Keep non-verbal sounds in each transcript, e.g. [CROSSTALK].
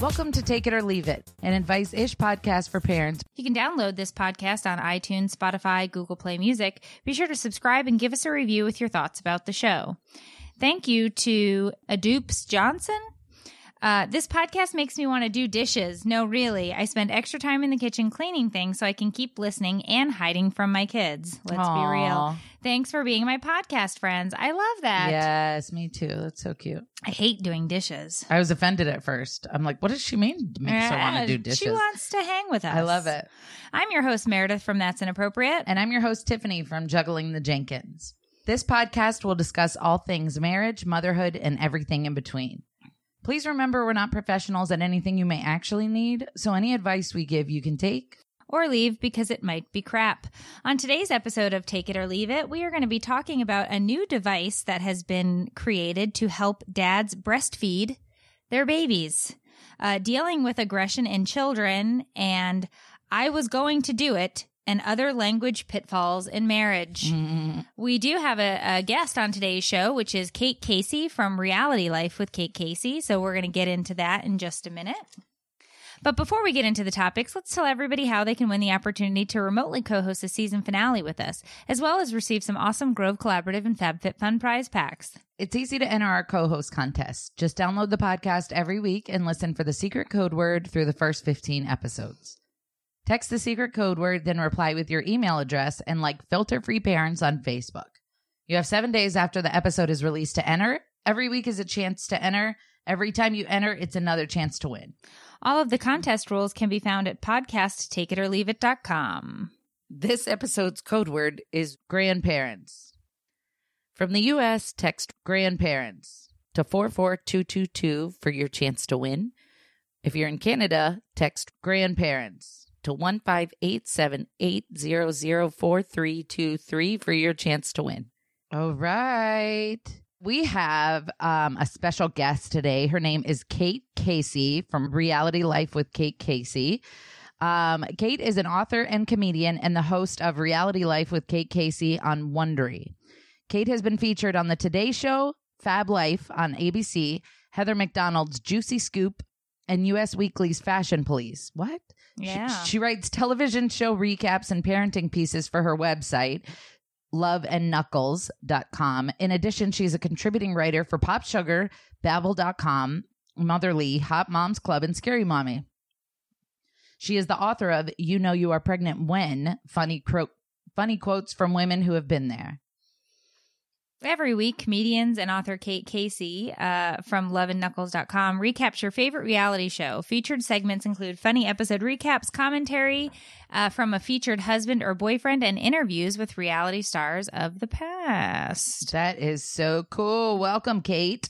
Welcome to Take It or Leave It, an advice ish podcast for parents. You can download this podcast on iTunes, Spotify, Google Play Music. Be sure to subscribe and give us a review with your thoughts about the show. Thank you to Adoops Johnson. Uh, this podcast makes me want to do dishes. No, really. I spend extra time in the kitchen cleaning things so I can keep listening and hiding from my kids. Let's be real. Thanks for being my podcast friends. I love that. Yes, me too. That's so cute. I hate doing dishes. I was offended at first. I'm like, what does she mean? Makes her want to do dishes. She wants to hang with us. I love it. I'm your host, Meredith from That's Inappropriate. And I'm your host, Tiffany from Juggling the Jenkins. This podcast will discuss all things marriage, motherhood, and everything in between. Please remember we're not professionals at anything you may actually need, so any advice we give you can take. or leave because it might be crap. On today's episode of Take It or Leave It, we are going to be talking about a new device that has been created to help dads breastfeed their babies, uh, dealing with aggression in children, and I was going to do it. And other language pitfalls in marriage. Mm-hmm. We do have a, a guest on today's show, which is Kate Casey from Reality Life with Kate Casey. So we're going to get into that in just a minute. But before we get into the topics, let's tell everybody how they can win the opportunity to remotely co-host the season finale with us, as well as receive some awesome Grove Collaborative and FabFitFun prize packs. It's easy to enter our co host contest. Just download the podcast every week and listen for the secret code word through the first 15 episodes. Text the secret code word, then reply with your email address and like Filter Free Parents on Facebook. You have seven days after the episode is released to enter. Every week is a chance to enter. Every time you enter, it's another chance to win. All of the contest rules can be found at podcasttakeitorleaveit.com. This episode's code word is grandparents. From the U.S., text grandparents to 44222 for your chance to win. If you're in Canada, text grandparents to 15878004323 for your chance to win. All right. We have um, a special guest today. Her name is Kate Casey from Reality Life with Kate Casey. Um, Kate is an author and comedian and the host of Reality Life with Kate Casey on Wondery. Kate has been featured on The Today Show, Fab Life on ABC, Heather McDonald's Juicy Scoop, and US Weekly's Fashion Police. What? She- Yeah. She, writes television show recaps and parenting pieces for her website, loveandknuckles.com. In addition, she's a contributing writer for Pop Sugar, Babble.com, Motherly, Hot Moms Club, and Scary Mommy. She is the author of You Know You Are Pregnant When, funny, cro- funny quotes from women who have been there. Every week, comedians and author Kate Casey uh, from loveandknuckles.com recaps your favorite reality show. Featured segments include funny episode recaps, commentary uh, from a featured husband or boyfriend, and interviews with reality stars of the past. That is so cool. Welcome, Kate.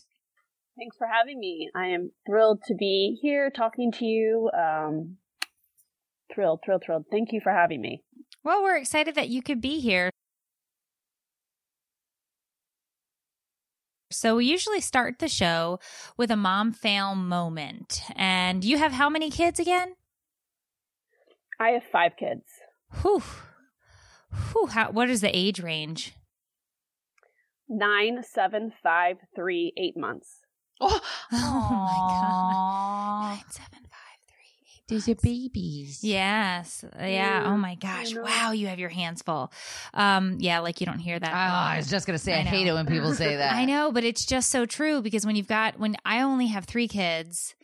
Thanks for having me. I am thrilled to be here talking to you. Um, thrilled, thrilled, thrilled. Thank you for having me. Well, we're excited that you could be here. So we usually start the show with a mom fail moment. And you have how many kids again? I have five kids. Whew. Whew. How, what is the age range? Nine, seven, five, three, eight months. Oh, [LAUGHS] Oh my god. [LAUGHS] Nine, seven, five, three, eight. These are babies. Yes. Yeah. Oh my gosh. Wow. You have your hands full. Um, yeah, like you don't hear that. Oh, I was just going to say, I, I hate it when people say [LAUGHS] that. I know, but it's just so true because when you've got when I only have three kids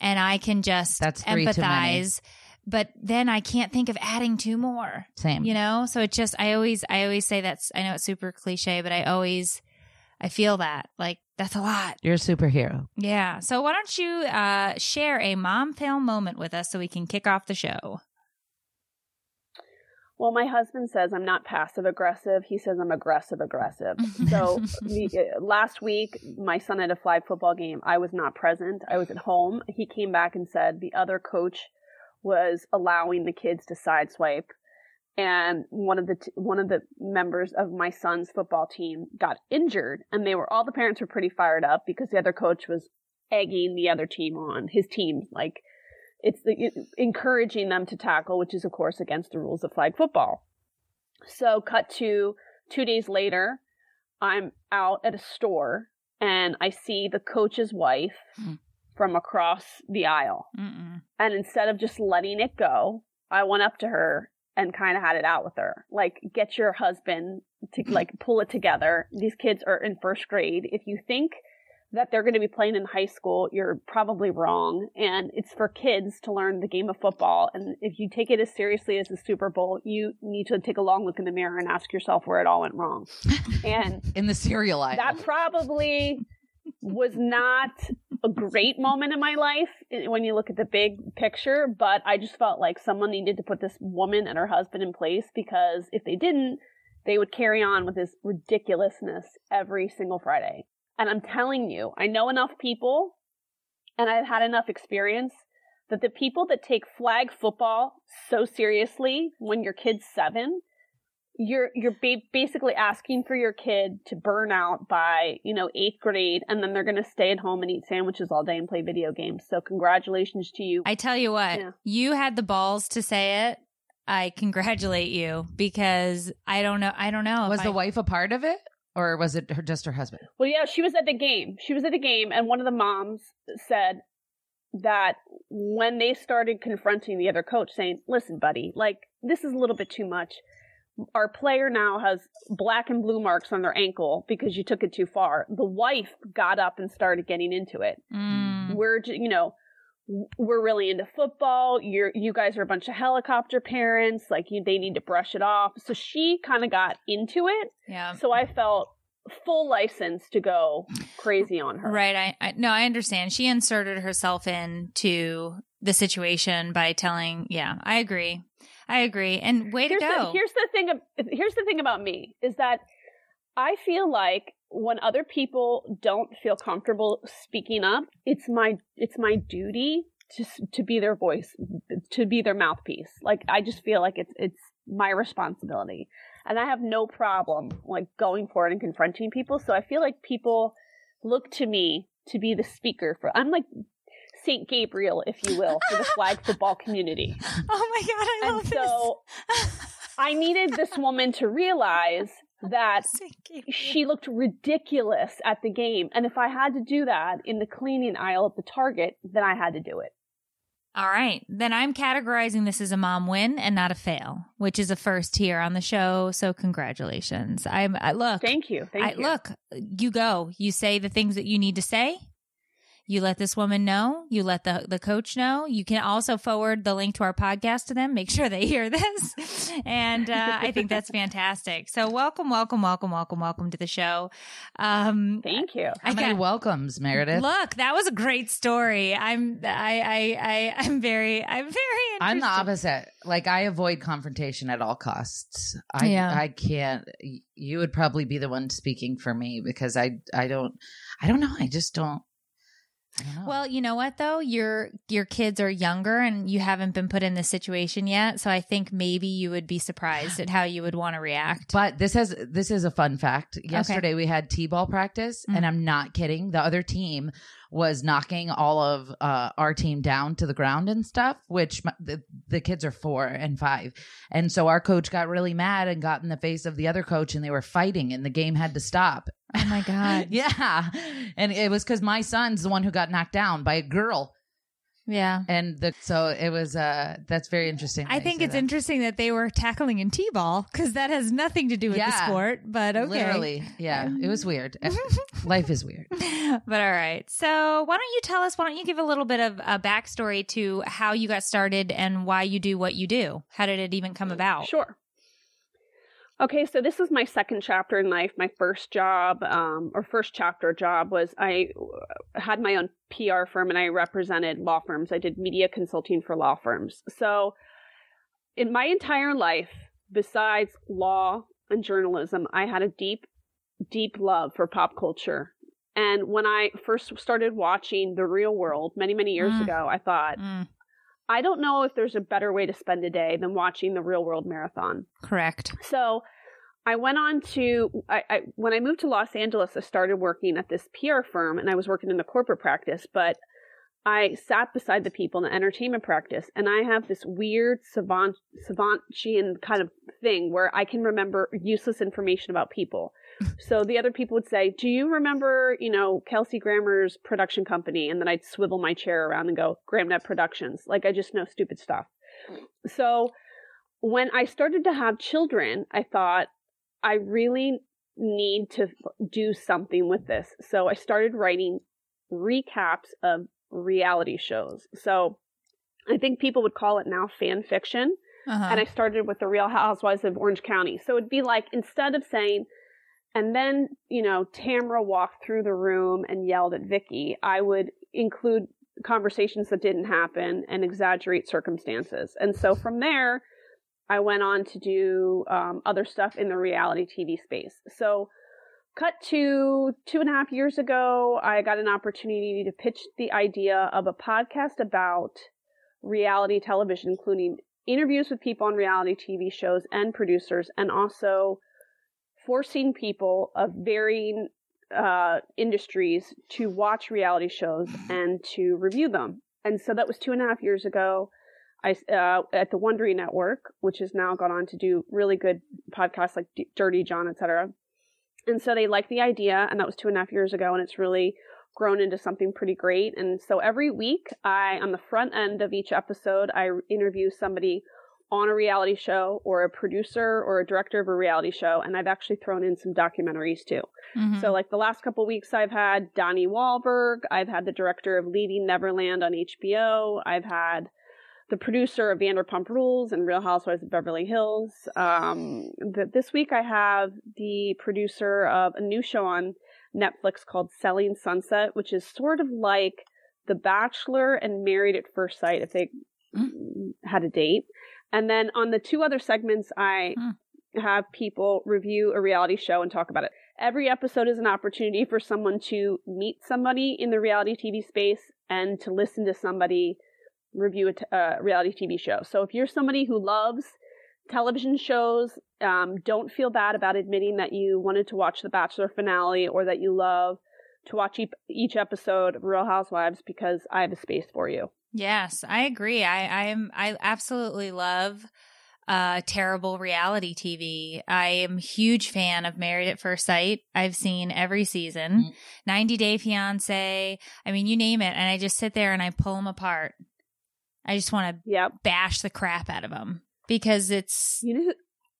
and I can just That's empathize, but then I can't think of adding two more. Same. You know? So it's just I always I always say that's I know it's super cliche, but I always I feel that. Like that's a lot. You're a superhero. Yeah. So why don't you uh share a mom fail moment with us so we can kick off the show? Well, my husband says I'm not passive aggressive. He says I'm aggressive aggressive. So [LAUGHS] the, uh, last week, my son had a flag football game. I was not present. I was at home. He came back and said the other coach was allowing the kids to sideswipe, and one of the t- one of the members of my son's football team got injured, and they were all the parents were pretty fired up because the other coach was egging the other team on his team like it's the, it, encouraging them to tackle, which is of course against the rules of flag football. So, cut to two days later, I'm out at a store and I see the coach's wife Hmm. from across the aisle. Mm-mm. And instead of just letting it go, I went up to her and kind of had it out with her. Like, get your husband to [CLEARS THROAT] like pull it together. These kids are in first grade. If you think that they're going to be playing in high school, you're probably wrong. And it's for kids to learn the game of football. And if you take it as seriously as the Super Bowl, you need to take a long look in the mirror and ask yourself where it all went wrong. [LAUGHS] And in the cereal aisle. that probably was not a great moment in my life when you look at the big picture, but I just felt like someone needed to put this woman and her husband in place because if they didn't, they would carry on with this ridiculousness every single Friday. And I'm telling you, I know enough people and I've had enough experience that the people that take flag football so seriously when your kid's seven, you're you're ba- basically asking for your kid to burn out by you know eighth grade, and then they're going to stay at home and eat sandwiches all day and play video games. So congratulations to you. I tell you what, Yeah. you had the balls to say it. I congratulate you because I don't know. I don't know. was the I- wife a part of it, or was it her just her husband? Well, yeah, she was at the game. She was at the game, and one of the moms said that when they started confronting the other coach, saying, "Listen, buddy, like this is a little bit too much. Our player now has black and blue marks on their ankle because you took it too far." The wife got up and started getting into it. Mm. We're, you know. We're really into football. You're, you guys are a bunch of helicopter parents. Like, you, they need to brush it off. So she kind of got into it. Yeah. So I felt full license to go crazy on her. Right. I, I no, I understand. She inserted herself into the situation by telling. Yeah, I agree. I agree. And way Here's to go. the, here's the thing. Here's the thing about me is that I feel like when other people don't feel comfortable speaking up, it's my it's my duty to to be their voice, to be their mouthpiece. Like I just feel like it's it's my responsibility, and I have no problem like going forward and confronting people. So I feel like people look to me to be the speaker for. I'm like Saint Gabriel, if you will, for the flag football community. [LAUGHS] oh my god, I And love so I needed this [LAUGHS] woman to realize that she looked ridiculous at the game. And if I had to do that in the cleaning aisle at the Target, then I had to do it. All right. Then I'm categorizing this as a mom win and not a fail, which is a first here on the show. So congratulations. I'm I, look. Thank you. Thank I, you. Look, you go. You say the things that you need to say. You let this woman know. You let the the coach know. You can also forward the link to our podcast to them. Make sure they [LAUGHS] hear this, and uh, I think that's [LAUGHS] fantastic. So welcome, welcome, welcome, welcome, welcome to the show. Um, Thank you. How I many got- welcomes, Meredith? Look, that was a great story. I'm I I I I'm very I'm very interested. I'm the opposite. Like I avoid confrontation at all costs. I Yeah. I can't. You would probably be the one speaking for me because I I don't I don't know. I just don't. I don't know. Well, you know what though? Your your kids are younger and you haven't been put in this situation yet, so I think maybe you would be surprised at how you would want to react. But this has this is a fun fact. Yesterday we had t-ball practice, Mm. and I'm not kidding. The other team was knocking all of uh, our team down to the ground and stuff. Which m- the, the kids are four and five, and so our coach got really mad and got in the face of the other coach, and they were fighting, and the game had to stop. Oh my god. [LAUGHS] yeah, and it was because my son's the one who got knocked down by a girl, Yeah. and the, so it was. Uh, that's very interesting. I think it's that. interesting that they were tackling in T-ball because that has nothing to do with the sport. But okay, Literally, yeah, it was weird. [LAUGHS] Life is weird. but all right. So why don't you tell us? Why don't you give a little bit of a backstory to how you got started and why you do what you do? How did it even come about? Sure. Okay, so this is my second chapter in life. My first job, um, or first chapter job, was I had my own PR firm and I represented law firms. I did media consulting for law firms. So, in my entire life, besides law and journalism, I had a deep, deep love for pop culture. And when I first started watching The Real World many, many years Mm. ago, I thought, Mm, I don't know if there's a better way to spend a day than watching The Real World Marathon. correct. So I went on to I, I when I moved to Los Angeles, I started working at this PR firm, and I was working in the corporate practice. But I sat beside the people in the entertainment practice, and I have this weird savant savantian kind of thing where I can remember useless information about people. So the other people would say, "Do you remember, you know, Kelsey Grammer's production company?" And then I'd swivel my chair around and go, "Grammnet Productions." Like I just know stupid stuff. So when I started to have children, I thought I really need to do something with this. So I started writing recaps of reality shows. So I think people would call it now fan fiction. Uh-huh. And I started with the Real Housewives of Orange County. So it'd be like instead of saying, and then, you know, Tamra walked through the room and yelled at Vicki, I would include conversations that didn't happen and exaggerate circumstances. And so from there, I went on to do um, other stuff in the reality TV space. So, cut to two and a half years ago, I got an opportunity to pitch the idea of a podcast about reality television, including interviews with people on reality TV shows and producers, and also forcing people of varying uh, industries to watch reality shows and to review them. And so that was two and a half years ago. I uh, at the Wondery Network, which has now gone on to do really good podcasts like D- Dirty John, etc. And so they liked the idea, and that was two and a half years ago, and it's really grown into something pretty great. And so every week, I on the front end of each episode, I interview somebody on a reality show or a producer or a director of a reality show, and I've actually thrown in some documentaries too. Mm-hmm. So, like the last couple weeks, I've had Donnie Wahlberg, I've had the director of Leaving Neverland on HBO, I've had the producer of Vanderpump Rules and Real Housewives of Beverly Hills. Um, the, this week I have the producer of a new show on Netflix called Selling Sunset, which is sort of like The Bachelor and Married at First Sight if they mm. had a date. And then on the two other segments, I mm. have people review a reality show and talk about it. Every episode is an opportunity for someone to meet somebody in the reality TV space and to listen to somebody review a t- uh, reality TV show. So if you're somebody who loves television shows, um, don't feel bad about admitting that you wanted to watch the Bachelor finale or that you love to watch e- each episode of Real Housewives because I have a space for you. Yes, I agree. I I'm I absolutely love uh terrible reality TV. I am huge fan of Married at First Sight. I've seen every season. Mm-hmm. 90 Day Fiance, I mean you name it and I just sit there and I pull them apart. I just want to yep. bash the crap out of them because it's you know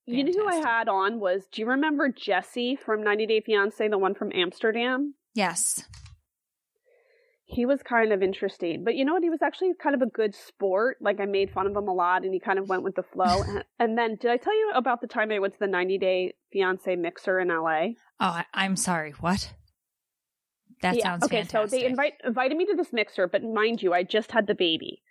who, you know who I had on was do you remember Jesse from 90 Day Fiance, the one from Amsterdam? Yes. He was kind of interesting, but you know what? He was actually kind of a good sport. Like I made fun of him a lot, and he kind of went with the flow. [LAUGHS] and, and then, did I tell you about the time I went to the 90 Day Fiance mixer in LA? Oh, I, am sorry. What? That yeah, sounds okay. Fantastic. So they invite invited me to this mixer, but mind you, I just had the baby.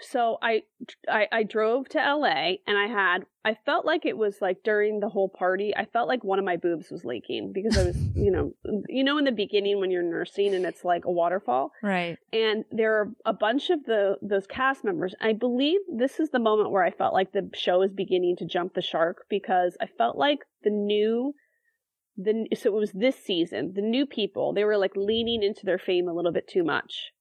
So I, I, I drove to LA and I had I felt like it was like during the whole party I felt like one of my boobs was leaking because I was you know [LAUGHS] you know in the beginning when you're nursing and it's like a waterfall? Right. And there are a bunch of the those cast members. I believe this is the moment where I felt like the show is beginning to jump the shark because I felt like the new the so it was this season the new people they were like leaning into their fame a little bit too much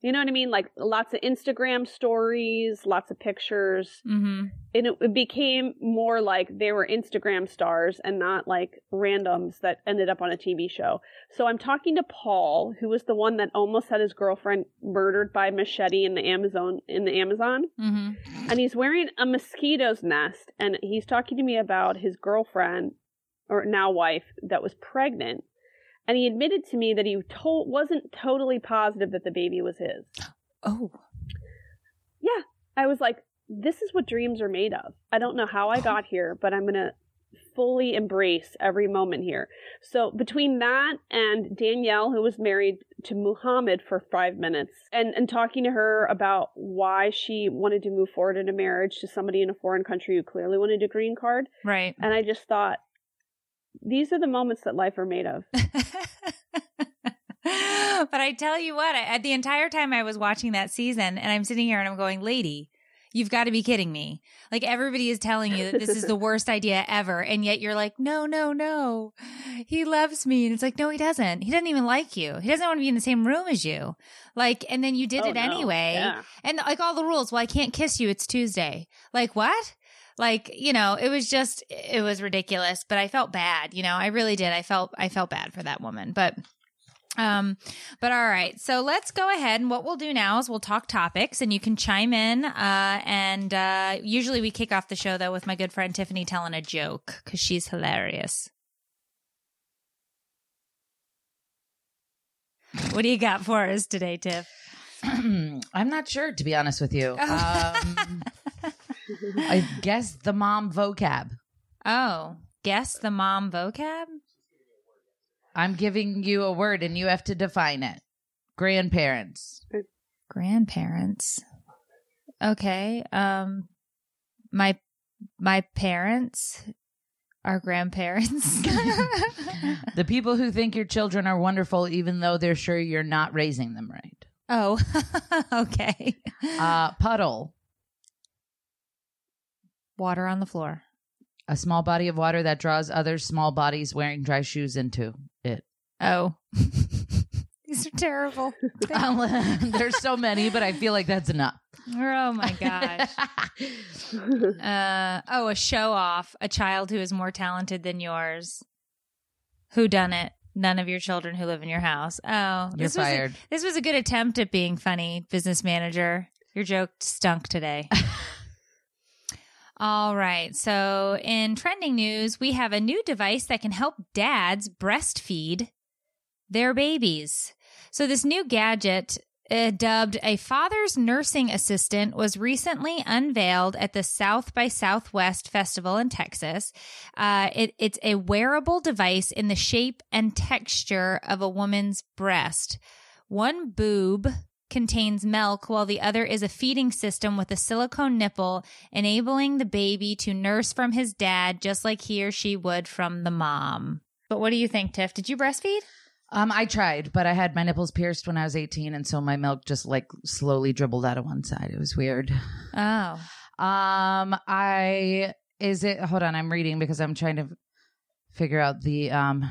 you know what I mean? Like lots of Instagram stories, lots of pictures. Mm-hmm. And it, it, became more like they were Instagram stars and not like randoms that ended up on a TV show. So I'm talking to Paul, who was the one that almost had his girlfriend murdered by machete in the Amazon in the Amazon. Mm-hmm. And he's wearing a mosquito's nest and he's talking to me about his girlfriend or now wife that was pregnant and he admitted to me that he to- wasn't totally positive that the baby was his. Oh. Yeah. I was like, this is what dreams are made of. I don't know how I got [LAUGHS] here, but I'm going to fully embrace every moment here. So between that and Danielle, who was married to Muhammad for five minutes, and, and talking to her about why she wanted to move forward in a marriage to somebody in a foreign country who clearly wanted a green card. Right. And I just thought, these are the moments that life are made of. [LAUGHS] but I tell you what, I, the entire time I was watching that season, and I'm sitting here and I'm going, lady, You've got to be kidding me. Like everybody is telling you that this is the [LAUGHS] worst idea ever. And yet you're like, no, no, no. He loves me. And it's like, no, he doesn't. He doesn't even like you. He doesn't want to be in the same room as you. Like, and then you did Oh, it no. anyway. Yeah. And like all the rules. Well, I can't kiss you. It's Tuesday. Like what? Like, you know, it was just, it was ridiculous, but I felt bad. You know, I really did. I felt, I felt bad for that woman, but um, but all right. So let's go ahead. And what we'll do now is we'll talk topics and you can chime in. Uh, and, uh, usually we kick off the show though with my good friend Tiffany telling a joke because she's hilarious. What do you got for us today, Tiff? [CLEARS THROAT] I'm not sure, to be honest with you. [LAUGHS] Um, I guess the mom vocab. Oh, guess the mom vocab? I'm giving you a word and you have to define it. Grandparents. Grandparents. Okay. Um, my, my parents are grandparents. [LAUGHS] The people who think your children are wonderful, even though they're sure you're not raising them right. oh, [LAUGHS] okay. Uh, puddle. Water on the floor. A small body of water that draws other small bodies wearing dry shoes into it. Oh. [LAUGHS] These are terrible. [LAUGHS] [LAUGHS] There's so many, but I feel like that's enough. Oh my gosh. Uh, oh, a show off. A child who is more talented than yours. Who done it? None of your children who live in your house. Oh, You're this was a, this was a good attempt at being funny, business manager. Your joke stunk today. All right. So, in trending news, we have a new device that can help dads breastfeed their babies. So, this new gadget, uh, dubbed a father's nursing assistant, was recently unveiled at the South by Southwest Festival in Texas. Uh, it, it's a wearable device in the shape and texture of a woman's breast. One boob contains milk while the other is a feeding system with a silicone nipple enabling the baby to nurse from his dad just like he or she would from the mom. But what do you think, Tiff? Did you breastfeed? Um, I tried, but I had my nipples pierced when I was 18, and so my milk just like slowly dribbled out of one side. It was weird. Oh. Um, I is it? Hold on, I'm reading because I'm trying to figure out the um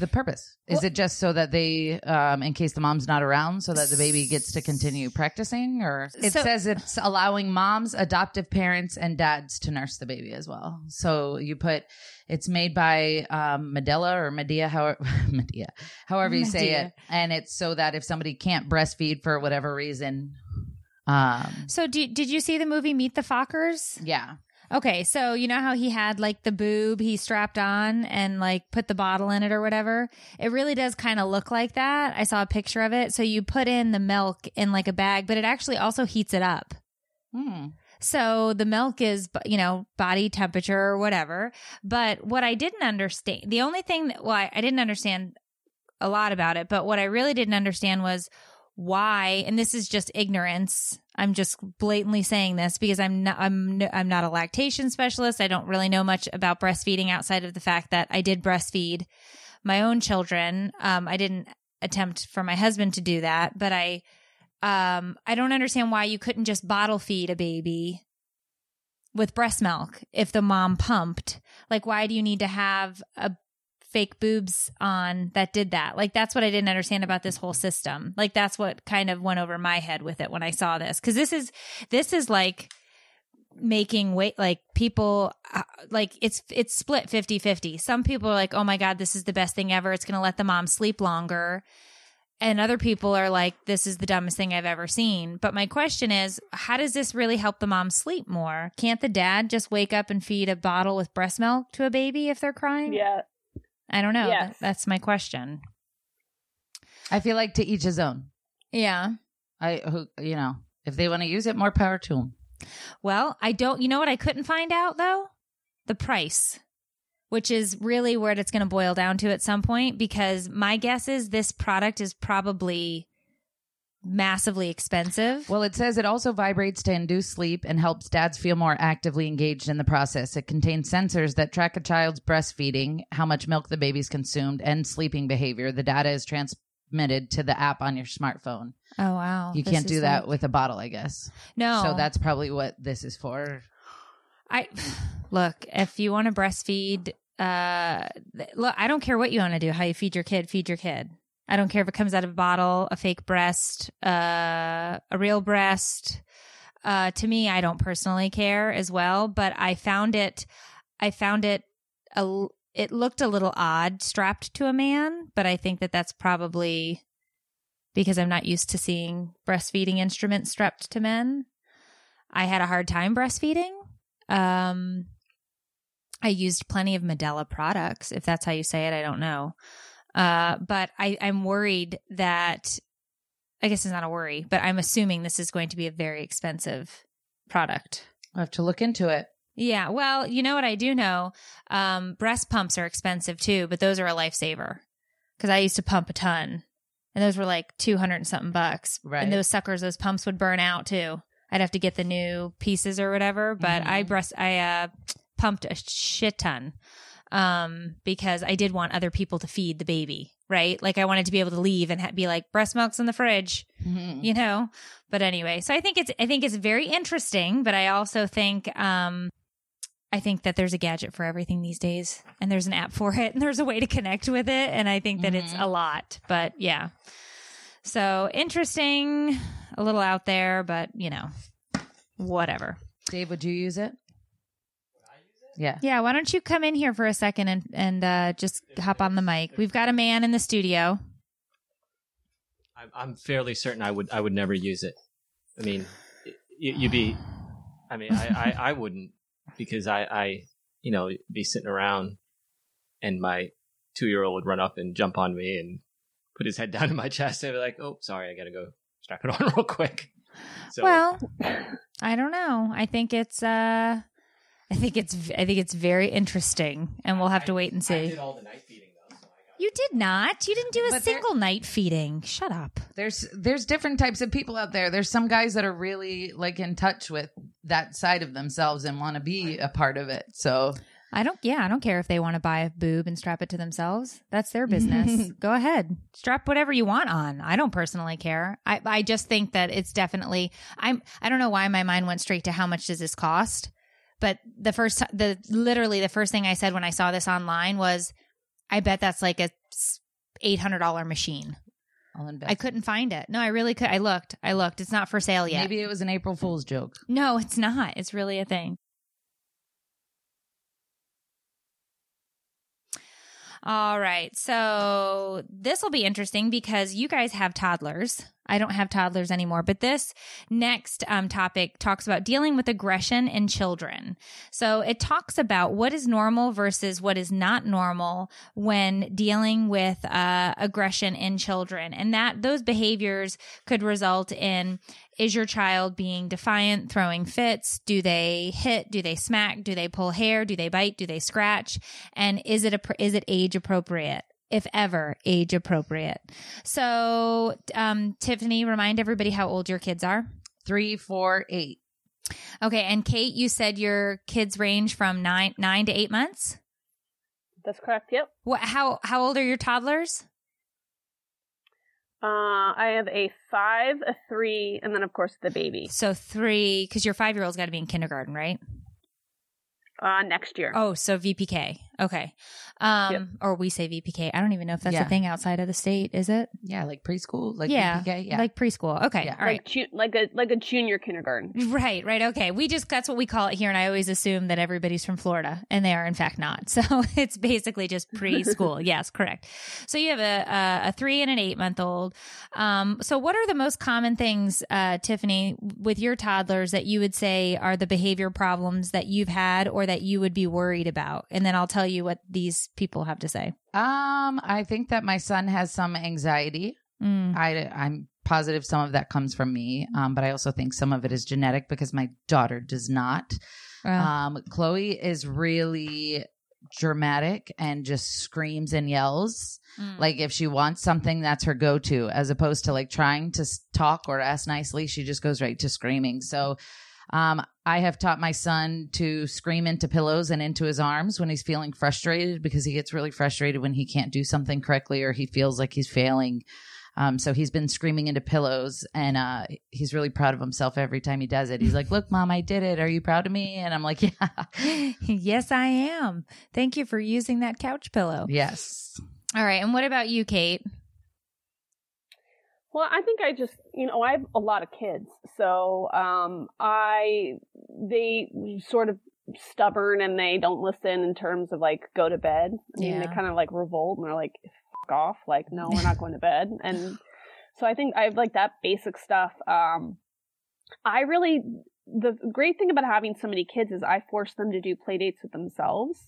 the purpose. Is Well- it just so that they, um, in case the mom's not around, so that the baby gets to continue practicing, or it So- says it's allowing moms, adoptive parents, and dads to nurse the baby as well. So you put it's made by um, Medela or Medea, however [LAUGHS] Medea, however you say it, and it's so that if somebody can't breastfeed for whatever reason, um, So do, did you see the movie Meet the Fockers? yeah. Okay, so you know how he had like the boob he strapped on and like put the bottle in it or whatever? It really does kind of look like that. I saw a picture of it. So you put in the milk in like a bag, but it actually also heats it up. Hmm. So the milk is, you know, body temperature or whatever. But what I didn't understand, the only thing that, well, I, I didn't understand a lot about it, but what I really didn't understand was why, and this is just ignorance. I'm just blatantly saying this because I'm not, I'm, I'm not a lactation specialist. I don't really know much about breastfeeding outside of the fact that I did breastfeed my own children. Um, I didn't attempt for my husband to do that, but I, um, I don't understand why you couldn't just bottle feed a baby with breast milk if the mom pumped. Like, why do you need to have a fake boobs on that did that? Like, that's what I didn't understand about this whole system. Like, that's what kind of went over my head with it when I saw this. Cause this is, this is like, making weight like people uh, like it's it's split 50-50 some people are like oh my god this is the best thing ever it's going to let the mom sleep longer and other people are like this is the dumbest thing i've ever seen but my question is how does this really help the mom sleep more can't the dad just wake up and feed a bottle with breast milk to a baby if they're crying Yeah. I don't know Yes. That- that's my question I feel like to each his own. yeah I, who, you know, if they want to use it, more power to them. Well, I don't, you know what I couldn't find out though? The price, which is really where it's going to boil down to at some point because my guess is this product is probably massively expensive. Well, it says it also vibrates to induce sleep and helps dads feel more actively engaged in the process. It contains sensors that track a child's breastfeeding, how much milk the baby's consumed, and sleeping behavior. The data is transmitted to the app on your smartphone. Oh wow. You This can't do that like- with a bottle, I guess. No. So that's probably what this is for. I look, if you want to breastfeed, uh look, I don't care what you want to do, how you feed your kid, feed your kid. I don't care if it comes out of a bottle, a fake breast, uh a real breast. Uh to me, I don't personally care as well, but I found it I found it a it looked a little odd strapped to a man, but I think that that's probably because I'm not used to seeing breastfeeding instruments strapped to men. I had a hard time breastfeeding. Um, I used plenty of Medela products, if that's how you say it. I don't know. Uh, but I, I'm worried that, I guess it's not a worry, but I'm assuming this is going to be a very expensive product. I have to look into it. Yeah. Well, you know what I do know? Um, breast pumps are expensive too, but those are a lifesaver because I used to pump a ton and those were like 200 and something bucks. Right. And those suckers, those pumps would burn out too. I'd have to get the new pieces or whatever, but I Mhm. breast, I, uh, pumped a shit ton. Um, because I did want other people to feed the baby, right? Like I wanted to be able to leave and ha- be like breast milk's in the fridge you know but anyway so i think it's i think it's very interesting but i also think um i think that there's a gadget for everything these days and there's an app for it and there's a way to connect with it and i think that it's Mhm. a lot but yeah so interesting a little out there but you know whatever Dave, would you use it? Yeah. yeah why don't you come in here for a second and and uh just hop on the mic we've got a man in the studio I'm, I'm fairly certain I would I would never use it. I mean, you, you'd be. I mean, I, I, I wouldn't because I, I you know be sitting around and my two year old would run up and jump on me and put his head down [LAUGHS] in my chest and be like, "Oh, sorry, I gotta go strap it on [LAUGHS] real quick." So, Well, I don't know. I think it's uh I think it's I think it's very interesting and we'll have to wait and I see. did all the night feeding though. So I got You did not. You didn't do a But there- single night feeding. Shut up. There's there's different types of people out there. There's some guys that are really like in touch with that side of themselves and want to be a part of it. So I don't yeah, I don't care if they want to buy a boob and strap it to themselves. That's their business. [LAUGHS] Go ahead. Strap whatever you want on. I don't personally care. I I just think that it's definitely I'm I don't know why my mind went straight to how much does this cost? But the first the literally the first thing I said when I saw this online was I bet that's like a $800 machine. I couldn't find it. No, I really could. I looked. I looked. It's not for sale yet. Maybe it was an April Fool's joke. No, it's not. It's really a thing. All right. So this will be interesting because you guys have toddlers. I don't have toddlers anymore, but this next um, topic talks about dealing with aggression in children. So it talks about what is normal versus what is not normal when dealing with uh, aggression in children, and that those behaviors could result in is your child being defiant, throwing fits? Do they hit? Do they smack? Do they pull hair? Do they bite? Do they scratch? And is it a, is it age appropriate? If ever age appropriate. So, um, Tiffany, remind everybody how old your kids are. Three, four, eight. Okay. And Kate, you said your kids range from nine, nine to eight months. That's correct. Yep. What, how, how old are your toddlers? Uh, I have a five, a three, and then of course the baby. So three, cause your five year old's got to be in kindergarten, right? Uh, next year. Oh, so VPK. Okay. Um, Yep. or we say VPK. I don't even know if that's Yeah. a thing outside of the state. Is it? Yeah, like preschool, like yeah. VPK. Yeah. Like preschool. Okay. Yeah. All right. like ju- like a like a junior kindergarten. Right, right. Okay. We just, that's what we call it here. And I always assume that everybody's from Florida and they are in fact not. [LAUGHS] So it's basically just preschool. [LAUGHS] yes, correct. So you have a, a, a three and an eight month old. Um, so what are the most common things, uh, Tiffany, with your toddlers that you would say are the behavior problems that you've had or that you would be worried about? And then I'll tell you what these people have to say. um, I think that my son has some anxiety. Mm. I, I'm positive some of that comes from me, um, but I also think some of it is genetic because my daughter does not. Um, Chloe is really dramatic and just screams and yells. mm. Like if she wants something, that's her go-to, as opposed to like trying to talk or ask nicely. She just goes right to screaming. So, um, I have taught my son to scream into pillows and into his arms when he's feeling frustrated because he gets really frustrated when he can't do something correctly or he feels like he's failing. Um, so he's been screaming into pillows and uh, he's really proud of himself every time he does it. He's like, Look, mom, I did it. Are you proud of me? And I'm like, [LAUGHS] Yeah. [LAUGHS] yes, I am. Thank you for using that couch pillow. Yes. All right. And what about you, Kate? Well, I think I just, you know, I have a lot of kids. So, um, I, they sort of stubborn and they don't listen in terms of like go to bed. I mean, Yeah. they kind of like revolt and they're like, fuck off. Like, no, we're not [LAUGHS] going to bed. And so I think I have like that basic stuff. Um, I really, the great thing about having so many kids is I force them to do play dates with themselves.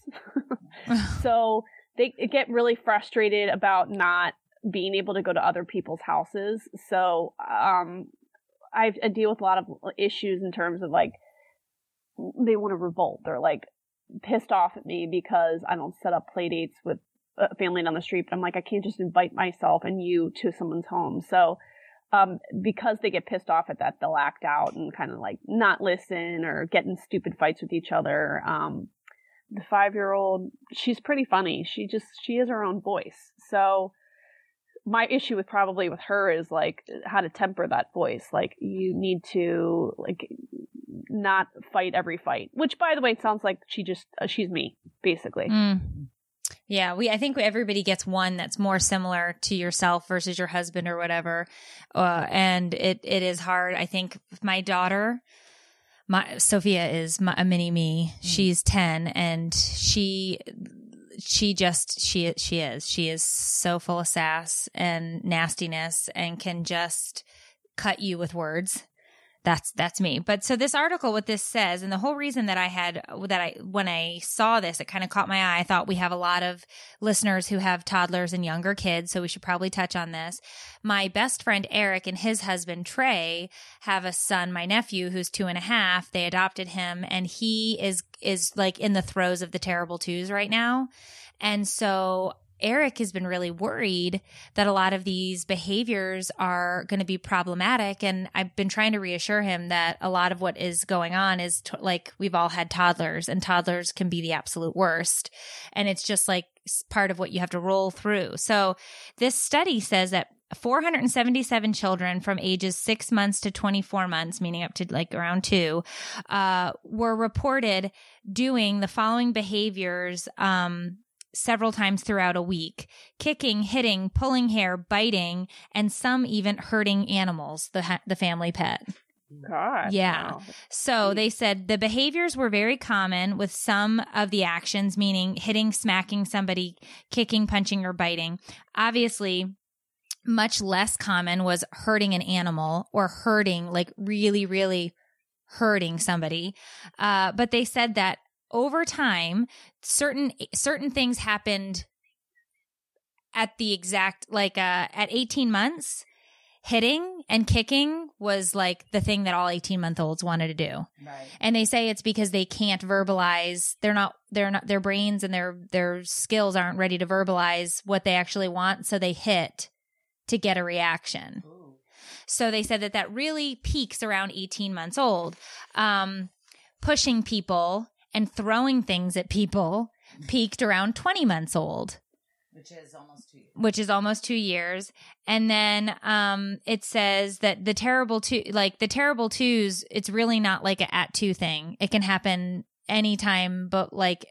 [LAUGHS] [LAUGHS] so they get really frustrated about not being able to go to other people's houses. So um, I, deal with a lot of issues in terms of like they want to revolt. They're like pissed off at me because I don't set up play dates with a family down the street. But I'm like, I can't just invite myself and you to someone's home. So um, because they get pissed off at that, they'll act out and kind of like not listen or get in stupid fights with each other. Um, the five year old, she's pretty funny. She just, she has her own voice. So my issue with probably with her is like how to temper that voice. Like you need to like not fight every fight, which by the way, sounds like she just, uh, she's me basically. Mm. Yeah, we. I think everybody gets one that's more similar to yourself versus your husband or whatever, uh, and it it is hard. I think my daughter, my Sophia is my, a mini me. She's ten, and she she just she she is. She is so full of sass and nastiness and can just cut you with words that's that's me. But so this article what this says and the whole reason that i had that i when i saw this it kind of caught my eye. I thought we have a lot of listeners who have toddlers and younger kids so we should probably touch on this. My best friend eric and his husband trey have a son my nephew who's two and a half. They adopted him and he is is like in the throes of the terrible twos right now. And so Eric has been really worried that a lot of these behaviors are going to be problematic. And I've been trying to reassure him that a lot of what is going on is t- like we've all had toddlers and toddlers can be the absolute worst. And it's just like part of what you have to roll through. So this study says that 477 children from ages six months to 24 months, meaning up to like around two, uh, were reported doing the following behaviors, um, several times throughout a week kicking, hitting, pulling hair, biting, and some even hurting animals, the, ha- the family pet. God. Yeah. wow. So they said the behaviors were very common with some of the actions, meaning hitting, smacking somebody, kicking, punching, or biting. Obviously, much less common was hurting an animal or hurting, like really, really hurting somebody. Uh, but they said that over time, certain certain things happened at the exact like uh, at 18 months hitting and kicking was like the thing that all 18 month olds wanted to do. Right. and they say it's because they can't verbalize they're not they're not their brains and their their skills aren't ready to verbalize what they actually want so they hit to get a reaction. So they said that that really peaks around 18 months old um, pushing people and throwing things at people peaked around 20 months old Which is almost two years. which is almost two years. And then um, it says that the terrible two, like the terrible twos, it's really not like a at two thing. It can happen anytime, but like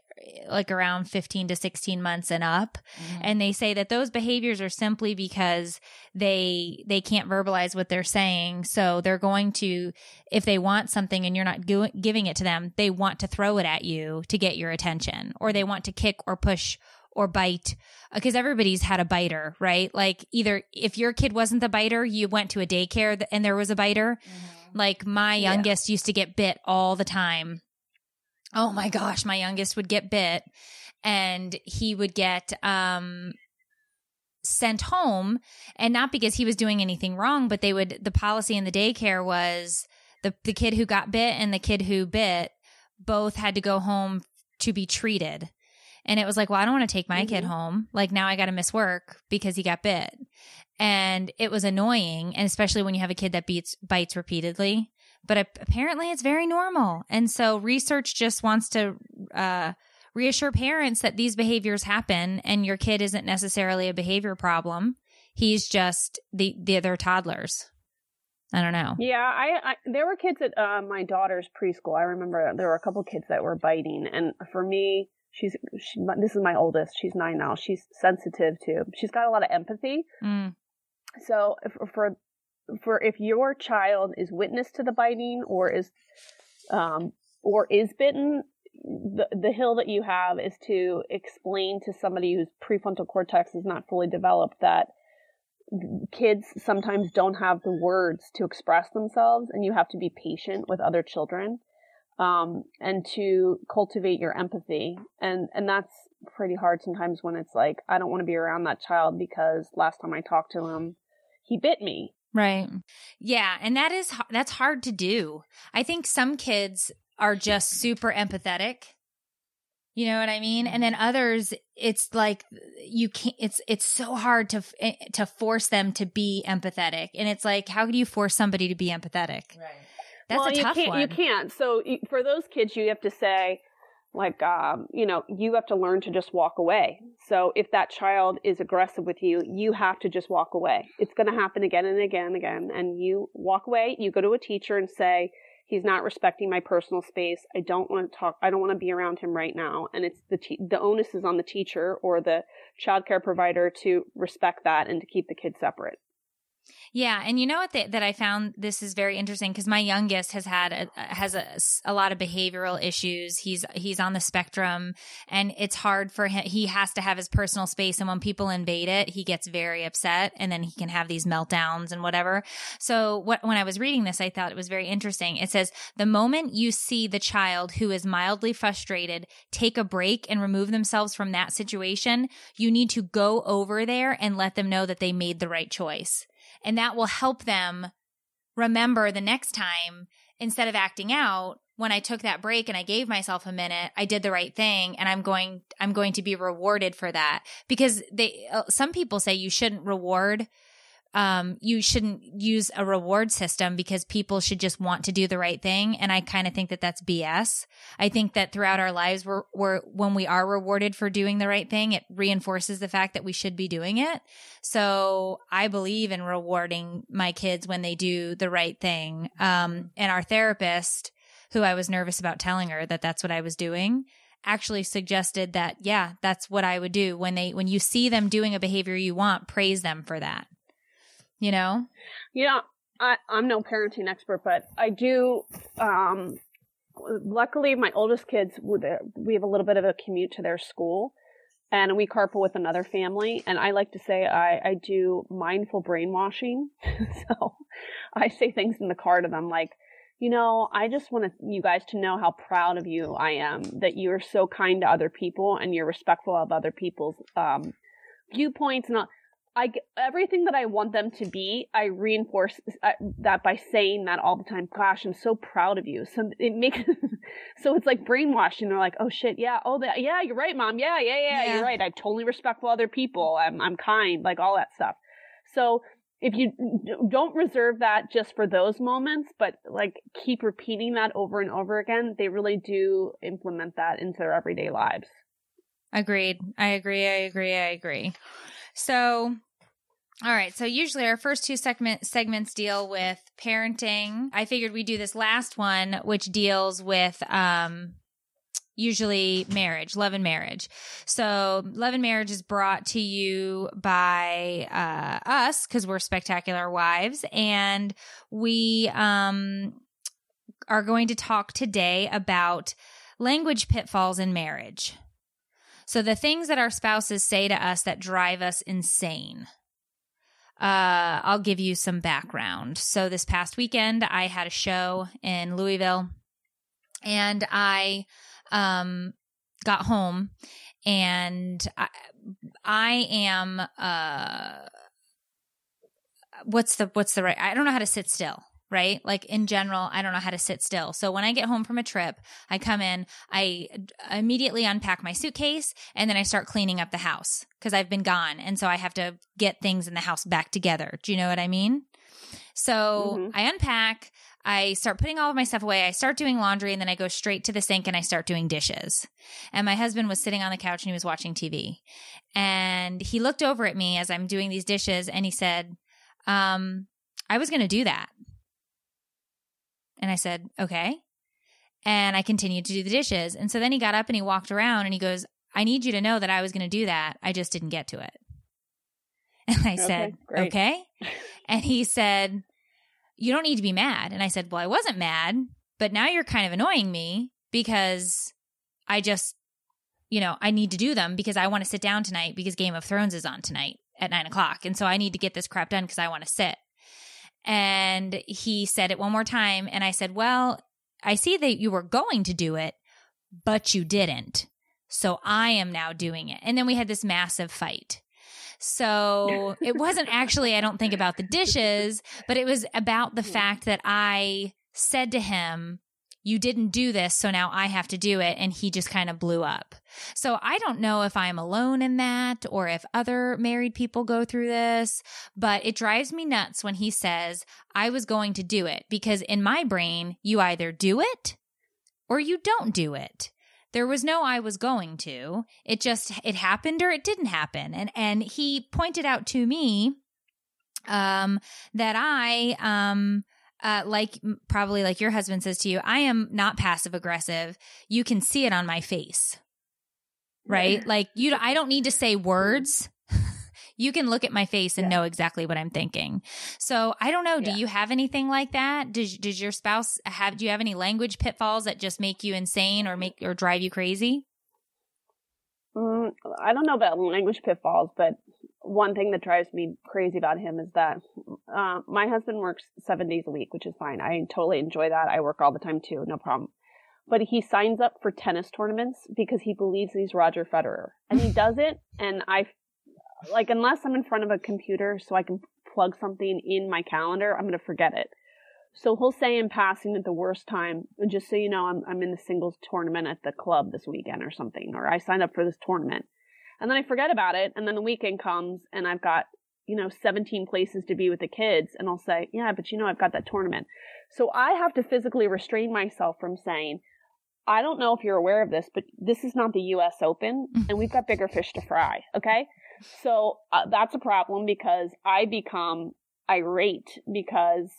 like around 15 to 16 months and up. Mm-hmm. And they say that those behaviors are simply because they they can't verbalize what they're saying. So they're going to if they want something and you're not go- giving it to them they want to throw it at you to get your attention or they want to kick or push or bite uh, because everybody's had a biter right? Like either if your kid wasn't the biter you went to a daycare and there was a biter. Mm-hmm. Like my Yeah. youngest used to get bit all the time oh my gosh my youngest would get bit and he would get um sent home and not because he was doing anything wrong but they would the policy in the daycare was the the kid who got bit and the kid who bit both had to go home to be treated. And it was like well I don't want to take my kid Mhm. home. Like now I got to miss work because he got bit. And it was annoying and especially when you have a kid that beats bites repeatedly but apparently it's very normal and so research just wants to uh reassure parents that these behaviors happen and your kid isn't necessarily a behavior problem He's just the the other toddlers. I don't know. Yeah, I, I there were kids at uh, my daughter's preschool. I remember there were a couple kids that were biting, and for me, she's she, this is my oldest. She's nine now. She's sensitive too. She's got a lot of empathy. Mm. So if, for for if your child is witness to the biting or is um or is bitten, the the hill that you have is to explain to somebody whose prefrontal cortex is not fully developed that kids sometimes don't have the words to express themselves and you have to be patient with other children um, and to cultivate your empathy. And and that's pretty hard sometimes when it's like i don't want to be around that child because last time i talked to him he bit me right yeah and that is that's hard to do i think some kids are just super empathetic you know what I mean? And then others, it's like you can't. It's it's so hard to eh, to force them to be empathetic, and it's like, how do you force somebody to be empathetic? Right. That's well, a tough you can't, one. You can't. So for those kids, you have to say, like, um, you know, you have to learn to just walk away. So if that child is aggressive with you, you have to just walk away. It's going to happen again and again and again, and you walk away. You go to a teacher and say he's not respecting my personal space. I don't want to talk. I don't want to be around him right now. And it's the te- the onus is on the teacher or the child care provider to respect that and to keep the kids separate. Yeah, and you know what the, that I found this is very interesting because my youngest has had a, has a, a lot of behavioral issues. He's he's on the spectrum, and it's hard for him. He has to have his personal space, and when people invade it, he gets very upset, and then he can have these meltdowns and whatever. So, what when I was reading this, I thought it was very interesting. It says the moment you see the child who is mildly frustrated take a break and remove themselves from that situation, you need to go over there and let them know that they made the right choice and that will help them remember the next time instead of acting out when I took that break and I gave myself a minute, I did the right thing and I'm going I'm going to be rewarded for that. Because they uh, some people say you shouldn't reward um, you shouldn't use a reward system because people should just want to do the right thing. And I kind of think that that's BS. I think that throughout our lives, we're, we're, when we are rewarded for doing the right thing, it reinforces the fact that we should be doing it. So I believe in rewarding my kids when they do the right thing. Um, and our therapist, who I was nervous about telling her that that's what I was doing, actually suggested that, yeah, that's what I would do when they, when you see them doing a behavior you want, praise them for that you know? Yeah, I, I'm no parenting expert, but I do. Um, luckily, my oldest kids, we have a little bit of a commute to their school, and we carpool with another family. And I like to say I, I do mindful brainwashing. [LAUGHS] so I say things in the car to them like, you know, I just want you guys to know how proud of you I am that you're so kind to other people and you're respectful of other people's um, viewpoints and all. I everything that I want them to be, I reinforce uh, that by saying that all the time. Gosh, I'm so proud of you. So it makes [LAUGHS] so it's like brainwashing. They're like, oh shit, yeah, oh that, yeah, you're right, mom. Yeah, yeah, yeah, yeah, you're right. I'm totally respectful other people. I'm I'm kind, like all that stuff. So if you don't reserve that just for those moments, but like keep repeating that over and over again, they really do implement that into their everyday lives. Agreed. I agree. I agree. I agree. So all right. So usually our first two segment segments deal with parenting. I figured we'd do this last one, which deals with um usually marriage, love and marriage. So love and marriage is brought to you by uh us because we're spectacular wives and we um are going to talk today about language pitfalls in marriage. So the things that our spouses say to us that drive us insane uh, I'll give you some background. So this past weekend, I had a show in Louisville, and I um, got home, and I, I am uh, what's the what's the right? I don't know how to sit still right? Like in general, I don't know how to sit still. So when I get home from a trip, I come in, I immediately unpack my suitcase and then I start cleaning up the house because I've been gone. And so I have to get things in the house back together. Do you know what I mean? So mm-hmm. I unpack, I start putting all of my stuff away. I start doing laundry and then I go straight to the sink and I start doing dishes. And my husband was sitting on the couch and he was watching TV. And he looked over at me as I'm doing these dishes and he said, um, I was going to do that. And I said, okay. And I continued to do the dishes. And so then he got up and he walked around and he goes, I need you to know that I was going to do that. I just didn't get to it. [LAUGHS] And I Okay, said, great. okay. [LAUGHS] And he said, you don't need to be mad. And I said, well, I wasn't mad, but now you're kind of annoying me because I just, you know, I need to do them because I want to sit down tonight because Game of Thrones is on tonight at nine o'clock. And so I need to get this crap done because I want to sit. And he said it one more time. And I said, well, I see that you were going to do it, but you didn't. So I am now doing it. And then we had this massive fight. So [LAUGHS] it wasn't actually, I don't think about the dishes, but it was about the mm-hmm. fact that I said to him, you didn't do this, so now I have to do it. And he just kind of blew up. So I don't know if I'm alone in that or if other married people go through this, but it drives me nuts when he says, I was going to do it because in my brain, you either do it or you don't do it. There was no I was going to. It just it happened or it didn't happen. And and he pointed out to me um that I um uh, like probably like your husband says to you, I am not passive aggressive. You can see it on my face, right? Like you, I don't need to say words. [LAUGHS] you can look at my face and Yeah. know exactly what I'm thinking. So I don't know. Do Yeah. you have anything like that? Did does your spouse have? Do you have any language pitfalls that just make you insane or make or drive you crazy? Mm, I don't know about language pitfalls, but one thing that drives me crazy about him is that uh, my husband works seven days a week, which is fine. I totally enjoy that. I work all the time too, no problem. But he signs up for tennis tournaments because he believes he's Roger Federer, and he [LAUGHS] does it. And I, like, unless I'm in front of a computer so I can plug something in my calendar, I'm going to forget it. So he'll say in passing at the worst time, just so you know, I'm, I'm in the singles tournament at the club this weekend or something, or I signed up for this tournament. And then I forget about it. And then the weekend comes and I've got, you know, 17 places to be with the kids. And I'll say, yeah, but you know, I've got that tournament. So I have to physically restrain myself from saying, I don't know if you're aware of this, but this is not the US Open and we've got bigger fish to fry. Okay. So uh, that's a problem because I become irate because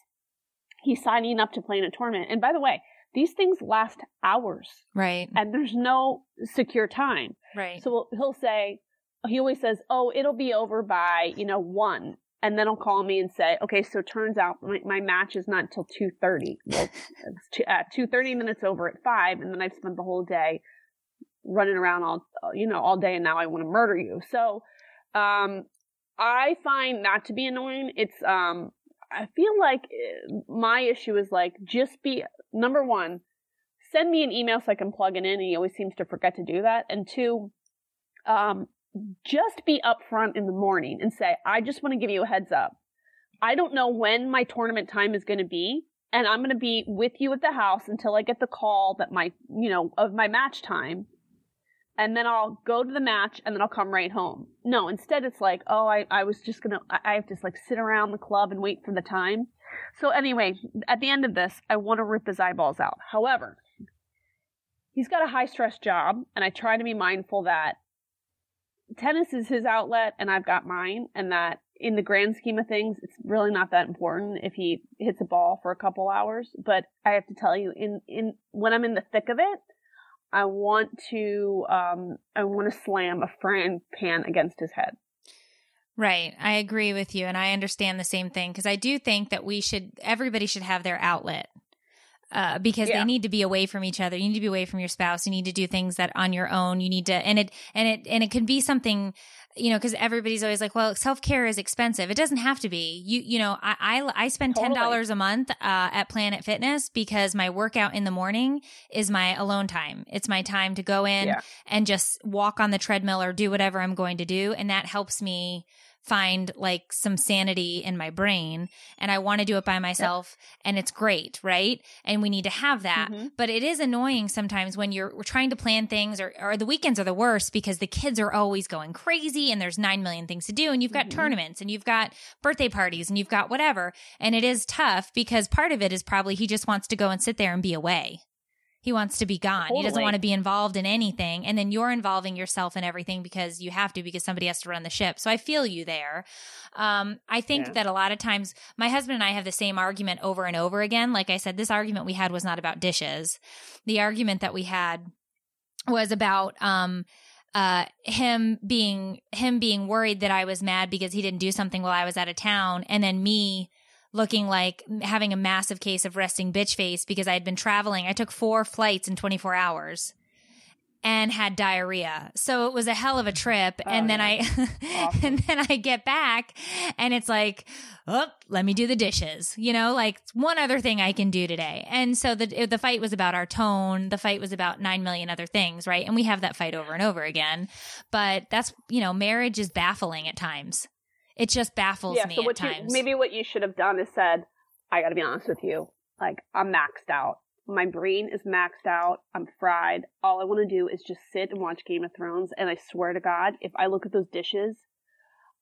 he's signing up to play in a tournament. And by the way, these things last hours Right. and there's no secure time. Right. So he'll say, he always says, "Oh, it'll be over by you know one," and then he'll call me and say, "Okay, so it turns out my, my match is not until two thirty. [LAUGHS] Well, it's two, uh, two thirty minutes over at five, and then I've spent the whole day running around all you know all day, and now I want to murder you." So, um, I find that to be annoying. It's um, I feel like uh, my issue is like just be number one send me an email so I can plug it in. And he always seems to forget to do that. And two, um, just be upfront in the morning and say, I just want to give you a heads up. I don't know when my tournament time is going to be. And I'm going to be with you at the house until I get the call that my, you know, of my match time. And then I'll go to the match and then I'll come right home. No, instead it's like, oh, I, I was just going to, I have to like sit around the club and wait for the time. So anyway, at the end of this, I want to rip his eyeballs out. However, he's got a high stress job and I try to be mindful that tennis is his outlet and I've got mine and that in the grand scheme of things it's really not that important if he hits a ball for a couple hours but I have to tell you in in when I'm in the thick of it I want to um I want to slam a frying pan against his head. Right. I agree with you. And I understand the same thing because I do think that we should, everybody should have their outlet. Uh, because Yeah. they need to be away from each other. You need to be away from your spouse. You need to do things that on your own. You need to, and it, and it, and it can be something, you know, because everybody's always like, well, self care is expensive. It doesn't have to be. You, you know, I, I, I spend ten Totally. dollars a month uh, at Planet Fitness because my workout in the morning is my alone time. It's my time to go in Yeah. and just walk on the treadmill or do whatever I'm going to do, and that helps me find like some sanity in my brain and I want to do it by myself and it's great, right? And we need to have that. Mhm. But it is annoying sometimes when you're we're trying to plan things or, or the weekends are the worst because the kids are always going crazy and there's 9 million things to do and you've got Mhm. tournaments and you've got birthday parties and you've got whatever. And it is tough because part of it is probably he just wants to go and sit there and be away. He wants to be gone. He doesn't want to be involved in anything. And then you're involving yourself in everything because you have to, because somebody has to run the ship. So I feel you there. Um, I think Yeah. that a lot of times my husband and I have the same argument over and over again. Like I said, this argument we had was not about dishes. The argument that we had was about, um, uh him being him being worried that I was mad because he didn't do something while I was out of town and then me looking like having a massive case of resting bitch face because I had been traveling. I took four flights in 24 hours and had diarrhea. So it was a hell of a trip. Oh, and then yeah. I, [LAUGHS] Awesome. and then I get back and it's like, oh, let me do the dishes. You know, like one other thing I can do today. And so the, the fight was about our tone. The fight was about nine million other things, right? And we have that fight over and over again. But that's, you know, marriage is baffling at times. It just baffles yeah. me So at what you maybe what you should have done is said, I got to be honest with you. Like I'm maxed out. My brain is maxed out. I'm fried. All I want to do is just sit and watch Game of Thrones. And I swear to God, if I look at those dishes,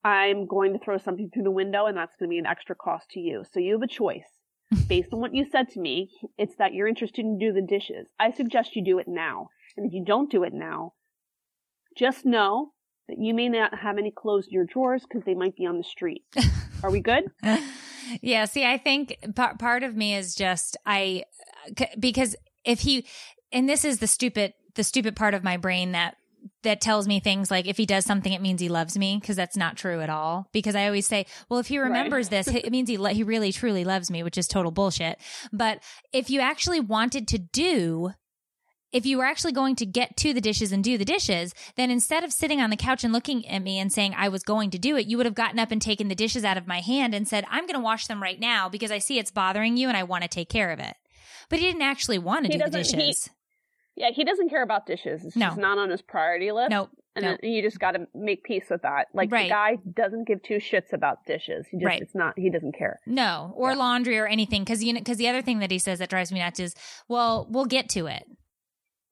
I'm going to throw something through the window, and that's going to be an extra cost to you. So you have a choice. [LAUGHS] Based on what you said to me, it's that you're interested in doing the dishes. I suggest you do it now. And if you don't do it now, just know you may not have any clothes in your drawers because they might be on the street. [LAUGHS] Are we good? [LAUGHS] yeah see i think p- part of me is just i c- because if he and this is the stupid the stupid part of my brain that that tells me things like if he does something it means he loves me because that's not true at all because i always say well if he remembers this it means he lo- he really truly loves me which is total bullshit but if you actually wanted to do if you were actually going to get to the dishes and do the dishes, then instead of sitting on the couch and looking at me and saying I was going to do it, you would have gotten up and taken the dishes out of my hand and said, I'm going to wash them right now because I see it's bothering you and I want to take care of it. But he didn't actually want to He do the doesn't- he- dishes. Yeah, he doesn't care about dishes. It's No. just not on his priority list. Nope. And Nope. you just got to make peace with that. Like Right. the guy doesn't give two shits about dishes. He just Right. it's not he doesn't care. No, or Yeah. laundry or anything. Cause you know, cause the other thing that he says that drives me nuts is, well, we'll get to it.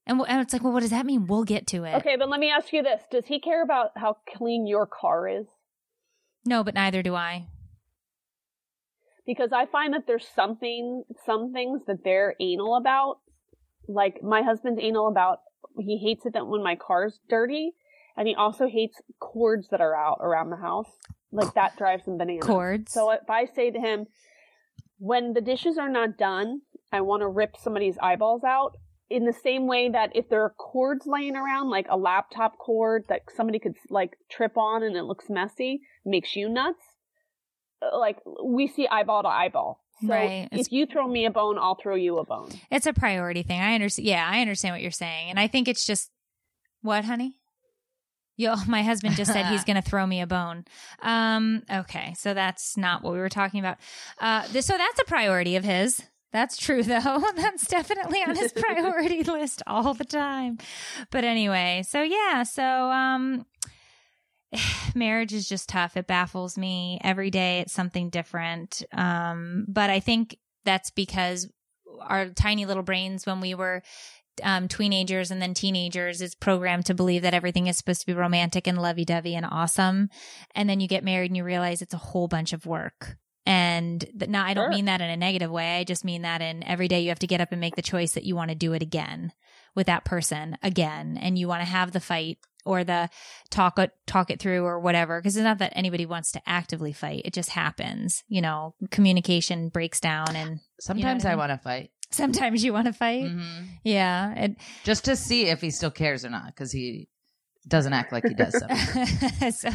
And, and it's like, well, what does that mean? We'll get to it. Okay, but let me ask you this. Does he care about how clean your car is? No, but neither do I. Because I find that there's something some things that they're anal about. Like my husband's anal about he hates it that when my car's dirty and he also hates cords that are out around the house. Like that drives him bananas. Cords. So if I say to him, when the dishes are not done, I want to rip somebody's eyeballs out. In the same way that if there are cords laying around, like a laptop cord that somebody could like trip on and it looks messy, makes you nuts. uh, Like we see eyeball to eyeball. So Right. It's- if you throw me a bone, I'll throw you a bone. It's a priority thing. I understand. Yeah, I understand what you're saying. And I think it's just, what, honey? Yo, [LAUGHS] my husband just said he's [LAUGHS] going to throw me a bone. Um, okay. So that's not what we were talking about. Uh, this, so that's a priority of his. That's true though. [LAUGHS] That's definitely on his priority [LAUGHS] list all the time. But anyway, so yeah, so, um, [SIGHS] marriage is just tough. It baffles me every day. It's something different. Um, but I think that's because our tiny little brains when we were um, teenagers and then teenagers is programmed to believe that everything is supposed to be romantic and lovey-dovey and awesome and then you get married and you realize it's a whole bunch of work and th- now i don't Sure. mean that in a negative way i just mean that in every day you have to get up and make the choice that you want to do it again with that person again and you want to have the fight or the talk it talk it through or whatever because it's not that anybody wants to actively fight it just happens you know communication breaks down and Sometimes I I mean? want to fight. sometimes you want to fight Mhm. yeah it, Just to see if he still cares or not, because he doesn't act like he does [LAUGHS] sometimes. so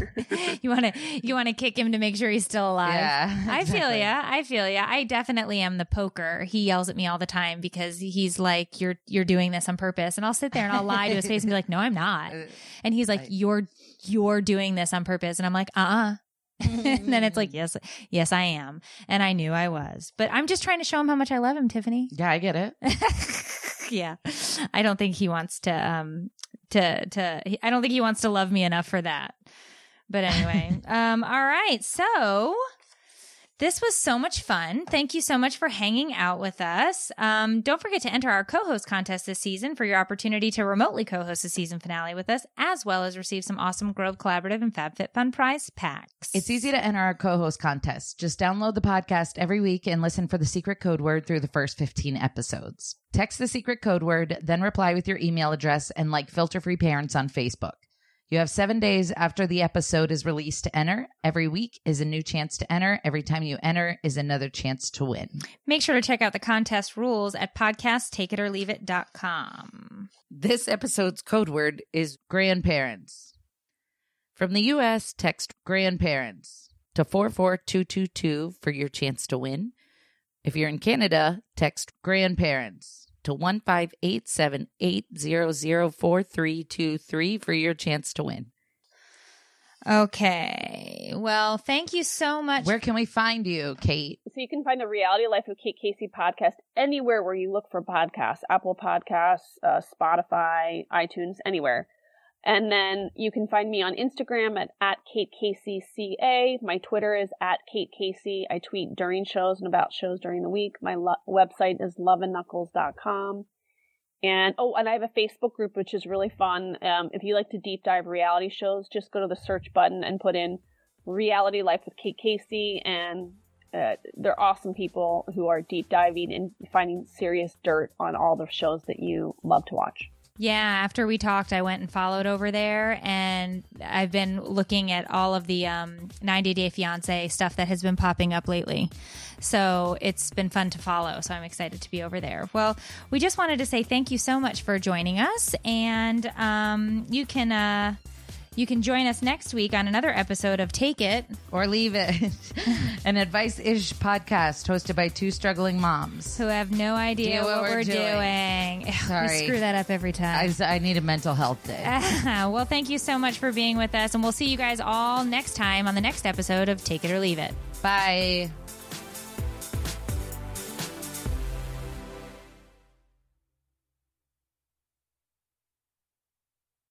you want to you want to kick him to make sure he's still alive yeah. I feel exactly. ya. I feel ya. I definitely am the poker. He yells at me all the time because he's like, "You're you're doing this on purpose," and I'll sit there and I'll lie to his face and be like, "No, I'm not." [LAUGHS] Uh, And he's like, "You're you're doing this on purpose," and I'm like, "Uh." uh [LAUGHS] and then it's like, yes, yes, I am, and I knew I was, but I'm just trying to show him how much I love him, Tiffany. Yeah, I get it. yeah, I don't think he wants to, um, to, to. I don't think he wants to love me enough for that. But anyway, [LAUGHS] um, all right. So this was so much fun. Thank you so much for hanging out with us. Um, don't forget to enter our co-host contest this season for your opportunity to remotely co-host the season finale with us, as well as receive some awesome Grove Collaborative and FabFitFun prize packs. It's easy to enter our co-host contest. Just download the podcast every week and listen for the secret code word through the first 15 episodes. Text the secret code word, then reply with your email address and like Filter Free Parents on Facebook. You have seven days after the episode is released to enter. Every week is a new chance to enter. Every time you enter is another chance to win. Make sure to check out the contest rules at podcasttakeitorleaveit.com. This episode's code word is grandparents. From the U.S., text grandparents to 44222 for your chance to win. If you're in Canada, text grandparents to 15878004323 for your chance to win. Okay. Well, thank you so much. Where can we find you, Kate? So you can find the Reality Life of Kate Casey podcast anywhere where you look for podcasts Apple Podcasts, uh, Spotify, iTunes, anywhere. And then you can find me on Instagram at, at Kate Casey My Twitter is at Kate Casey. I tweet during shows and about shows during the week. My lo- website is loveandknuckles.com. And oh, and I have a Facebook group which is really fun. Um, if you like to deep dive reality shows, just go to the search button and put in Reality Life with Kate Casey, and uh, they're awesome people who are deep diving and finding serious dirt on all the shows that you love to watch. Yeah, after we talked, I went and followed over there, and I've been looking at all of the um, 90 Day Fiance stuff that has been popping up lately. So it's been fun to follow. So I'm excited to be over there. Well, we just wanted to say thank you so much for joining us, and um, you can. Uh, you can join us next week on another episode of Take It or Leave It, [LAUGHS] an advice ish podcast hosted by two struggling moms who have no idea what, what, we're, we're doing. doing. [LAUGHS] Sorry. We screw that up every time. I, I need a mental health day. [LAUGHS] well, thank you so much for being with us, and we'll see you guys all next time on the next episode of Take It or Leave It. Bye.